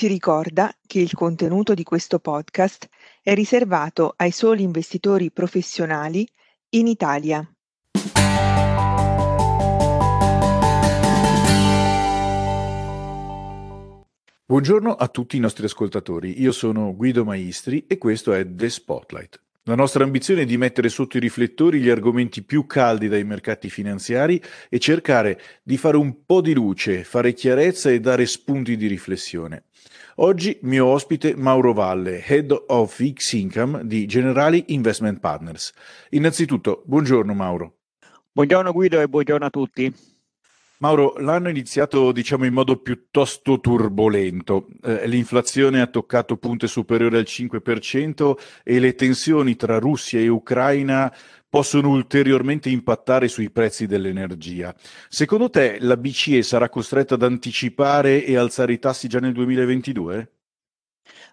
Si ricorda che il contenuto di questo podcast è riservato ai soli investitori professionali in Italia. Buongiorno a tutti i nostri ascoltatori, io sono Guido Maistri e questo è The Spotlight. La nostra ambizione è di mettere sotto i riflettori gli argomenti più caldi dai mercati finanziari e cercare di fare un po' di luce, fare chiarezza e dare spunti di riflessione. Oggi mio ospite Mauro Valle, Head of Fixed Income di Generali Investment Partners. Innanzitutto, buongiorno Mauro. Buongiorno Guido e buongiorno a tutti. Mauro, l'anno è iniziato diciamo in modo piuttosto turbolento. Eh, l'inflazione ha toccato punte superiori al 5% e le tensioni tra Russia e Ucraina possono ulteriormente impattare sui prezzi dell'energia. Secondo te la BCE sarà costretta ad anticipare e alzare i tassi già nel 2022?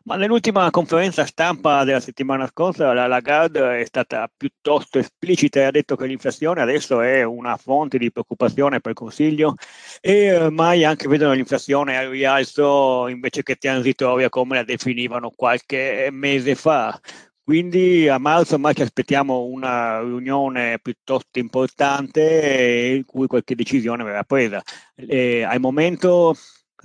Ma nell'ultima conferenza stampa della settimana scorsa la Lagarde è stata piuttosto esplicita e ha detto che l'inflazione adesso è una fonte di preoccupazione per il Consiglio e ormai anche vedono l'inflazione al rialzo invece che transitoria come la definivano qualche mese fa. Quindi a marzo ormai ci aspettiamo una riunione piuttosto importante in cui qualche decisione verrà presa. E al momento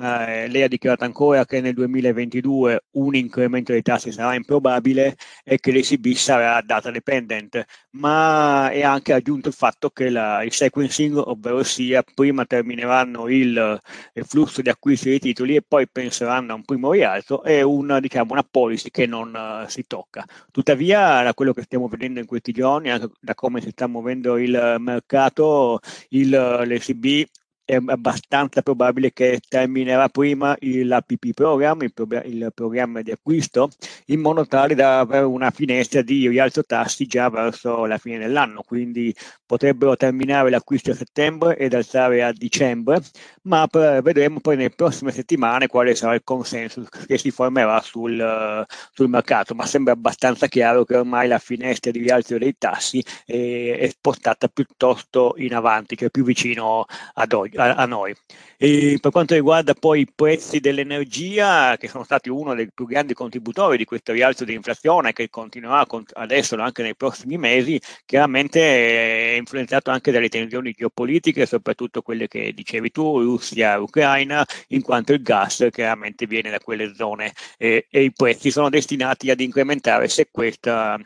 eh, lei ha dichiarato ancora che nel 2022 un incremento dei tassi sarà improbabile e che l'ECB sarà data dependent, ma è anche aggiunto il fatto che la, il sequencing, ovvero sia prima termineranno il, il, flusso di acquisti dei titoli e poi penseranno a un primo rialzo, è una, diciamo, una policy che non uh, si tocca. Tuttavia, da quello che stiamo vedendo in questi giorni, anche da come si sta muovendo il mercato, il, l'ECB è abbastanza probabile che terminerà prima l'APP program, il, pro- il, programma di acquisto, in modo tale da avere una finestra di rialzo tassi già verso la fine dell'anno. Quindi potrebbero terminare l'acquisto a settembre ed alzare a dicembre, ma per, vedremo poi nelle prossime settimane quale sarà il consenso che si formerà sul, sul mercato. Ma sembra abbastanza chiaro che ormai la finestra di rialzo dei tassi è, è spostata piuttosto in avanti, che è più vicino ad oggi a, a noi. E per quanto riguarda poi i prezzi dell'energia, che sono stati uno dei più grandi contributori di questo rialzo di inflazione che continuerà adesso anche nei prossimi mesi, chiaramente è influenzato anche dalle tensioni geopolitiche, soprattutto quelle che dicevi tu, Russia, Ucraina, in quanto il gas chiaramente viene da quelle zone e, e i prezzi sono destinati ad incrementare se questa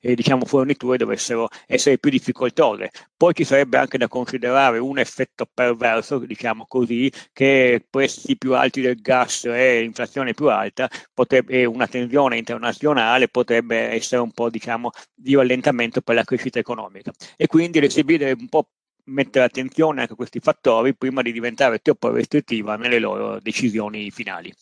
eh, diciamo, forniture dovessero essere più difficoltose. Poi ci sarebbe anche da considerare un effetto perverso, diciamo così, che prezzi più alti del gas e inflazione più alta potrebbe, e una tensione internazionale potrebbe essere un po' diciamo, di rallentamento per la crescita economica. E quindi l'ECB deve un po' mettere attenzione anche a questi fattori prima di diventare troppo restrittiva nelle loro decisioni finali.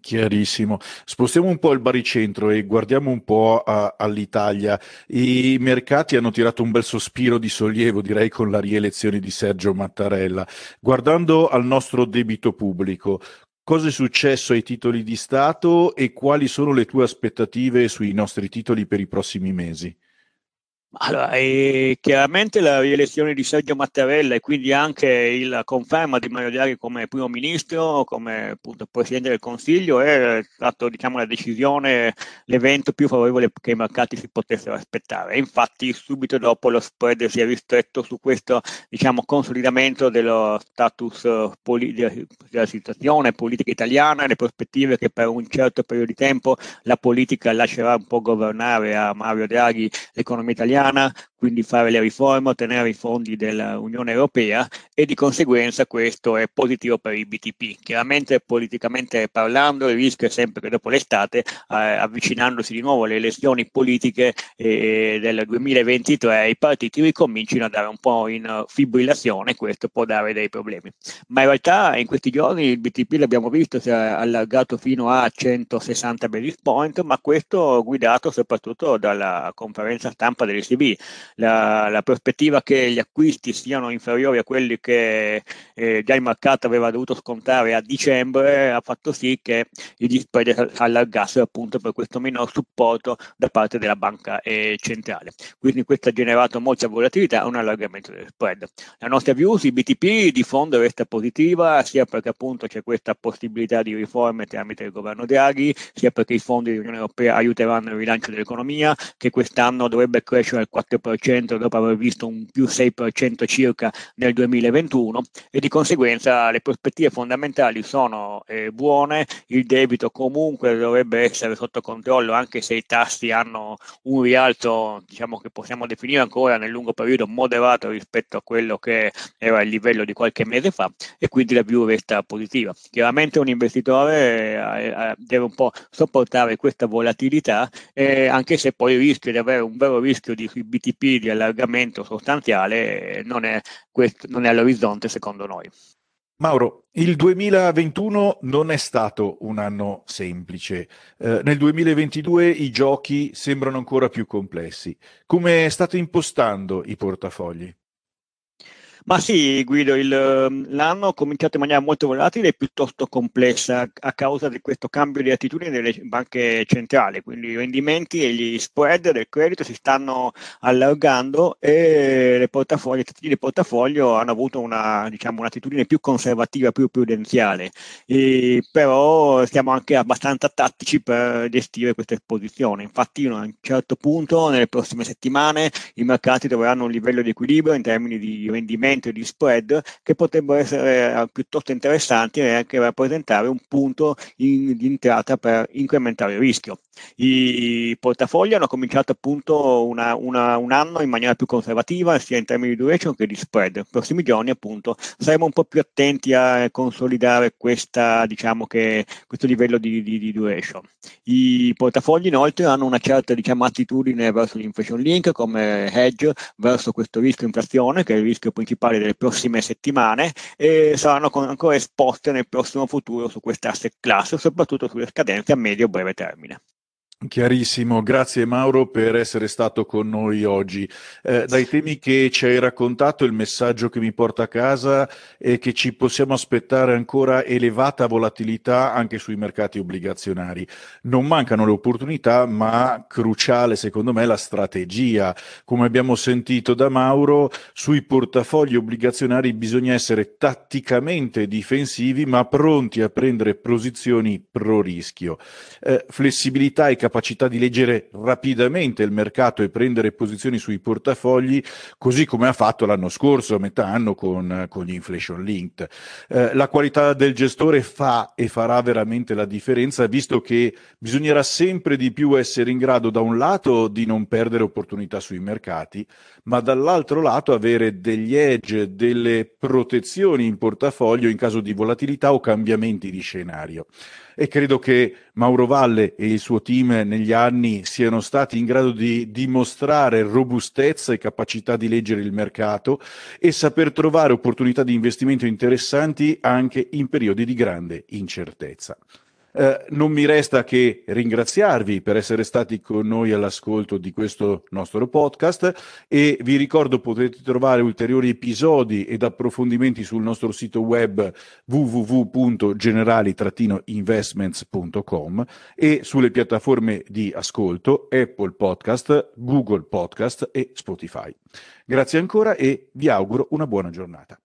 Chiarissimo. Spostiamo un po' il baricentro e guardiamo un po' a, all'Italia. I mercati hanno tirato un bel sospiro di sollievo, direi, con la rielezione di Sergio Mattarella. Guardando al nostro debito pubblico, cosa è successo ai titoli di Stato e quali sono le tue aspettative sui nostri titoli per i prossimi mesi? Allora, e chiaramente la rielezione di Sergio Mattarella e quindi anche la conferma di Mario Draghi come primo ministro, come appunto, presidente del Consiglio, è stato diciamo, la decisione, l'evento più favorevole che i mercati si potessero aspettare. Infatti, subito dopo lo spread si è ristretto su questo diciamo, consolidamento dello status poli- della situazione politica italiana le prospettive che per un certo periodo di tempo la politica lascerà un po' governare a Mario Draghi l'economia italiana italiana, quindi fare le riforme, ottenere i fondi dell'Unione Europea e di conseguenza questo è positivo per il BTP. Chiaramente politicamente parlando il rischio è sempre che dopo l'estate, eh, avvicinandosi di nuovo alle elezioni politiche eh, del 2023, i partiti ricomincino a dare un po' in fibrillazione e questo può dare dei problemi. Ma in realtà in questi giorni il BTP l'abbiamo visto, si è allargato fino a 160 basis point, ma questo guidato soprattutto dalla conferenza stampa dell'Istituto BCB. La, la, prospettiva che gli acquisti siano inferiori a quelli che eh, già il mercato aveva dovuto scontare a dicembre ha fatto sì che gli spread allargassero appunto per questo minor supporto da parte della banca eh, centrale. Quindi questo ha generato molta volatilità e un allargamento del spread. La nostra view sui BTP di fondo resta positiva sia perché appunto c'è questa possibilità di riforme tramite il governo Draghi, sia perché i fondi dell'Unione Europea aiuteranno il rilancio dell'economia, che quest'anno dovrebbe crescere al 4% dopo aver visto un più 6% circa nel 2021 e di conseguenza le prospettive fondamentali sono eh, buone, il debito comunque dovrebbe essere sotto controllo anche se i tassi hanno un rialzo diciamo che possiamo definire ancora nel lungo periodo moderato rispetto a quello che era il livello di qualche mese fa e quindi la view resta positiva. Chiaramente un investitore eh, eh, deve un po' sopportare questa volatilità eh, anche se poi il rischio di avere un vero rischio di BTP di allargamento sostanziale non è, questo, non è all'orizzonte secondo noi. Mauro, il 2021 non è stato un anno semplice. Eh, nel 2022 i giochi sembrano ancora più complessi. Come state impostando i portafogli? Ma sì, Guido, il, ehm, l'anno ha cominciato in maniera molto volatile e piuttosto complessa a causa di questo cambio di attitudine delle banche centrali, quindi i rendimenti e gli spread del credito si stanno allargando e le portafogli, i titoli di portafoglio hanno avuto una, diciamo, un'attitudine più conservativa, più prudenziale, e, però siamo anche abbastanza tattici per gestire questa esposizione. Infatti a un certo punto, nelle prossime settimane, i mercati troveranno un livello di equilibrio in termini di rendimenti rendimento di spread che potrebbero essere eh, piuttosto interessanti e anche rappresentare un punto in, di entrata per incrementare il rischio. I portafogli hanno cominciato appunto una, una, un anno in maniera più conservativa sia in termini di duration che di spread. Nei prossimi giorni appunto saremo un po' più attenti a consolidare questa, diciamo che, questo livello di, di, di duration. I portafogli inoltre hanno una certa diciamo, attitudine verso l'inflation link come hedge verso questo rischio inflazione che è il rischio principale delle prossime settimane e saranno ancora esposte nel prossimo futuro su questa asset class soprattutto sulle scadenze a medio e breve termine. Chiarissimo, grazie Mauro per essere stato con noi oggi. Eh, dai temi che ci hai raccontato, il messaggio che mi porta a casa è che ci possiamo aspettare ancora elevata volatilità anche sui mercati obbligazionari. Non mancano le opportunità, ma cruciale secondo me la strategia. Come abbiamo sentito da Mauro, sui portafogli obbligazionari bisogna essere tatticamente difensivi, ma pronti a prendere posizioni pro rischio. Eh, flessibilità e capacità capacità di leggere rapidamente il mercato e prendere posizioni sui portafogli, così come ha fatto l'anno scorso, a metà anno, con, con gli inflation linked. Eh, la qualità del gestore fa e farà veramente la differenza, visto che bisognerà sempre di più essere in grado, da un lato, di non perdere opportunità sui mercati, ma dall'altro lato avere degli edge, delle protezioni in portafoglio in caso di volatilità o cambiamenti di scenario e credo che Mauro Valle e il suo team negli anni siano stati in grado di dimostrare robustezza e capacità di leggere il mercato e saper trovare opportunità di investimento interessanti anche in periodi di grande incertezza. Eh, non mi resta che ringraziarvi per essere stati con noi all'ascolto di questo nostro podcast e vi ricordo potete trovare ulteriori episodi ed approfondimenti sul nostro sito web www.generali-investments.com e sulle piattaforme di ascolto Apple Podcast, Google Podcast e Spotify. Grazie ancora e vi auguro una buona giornata.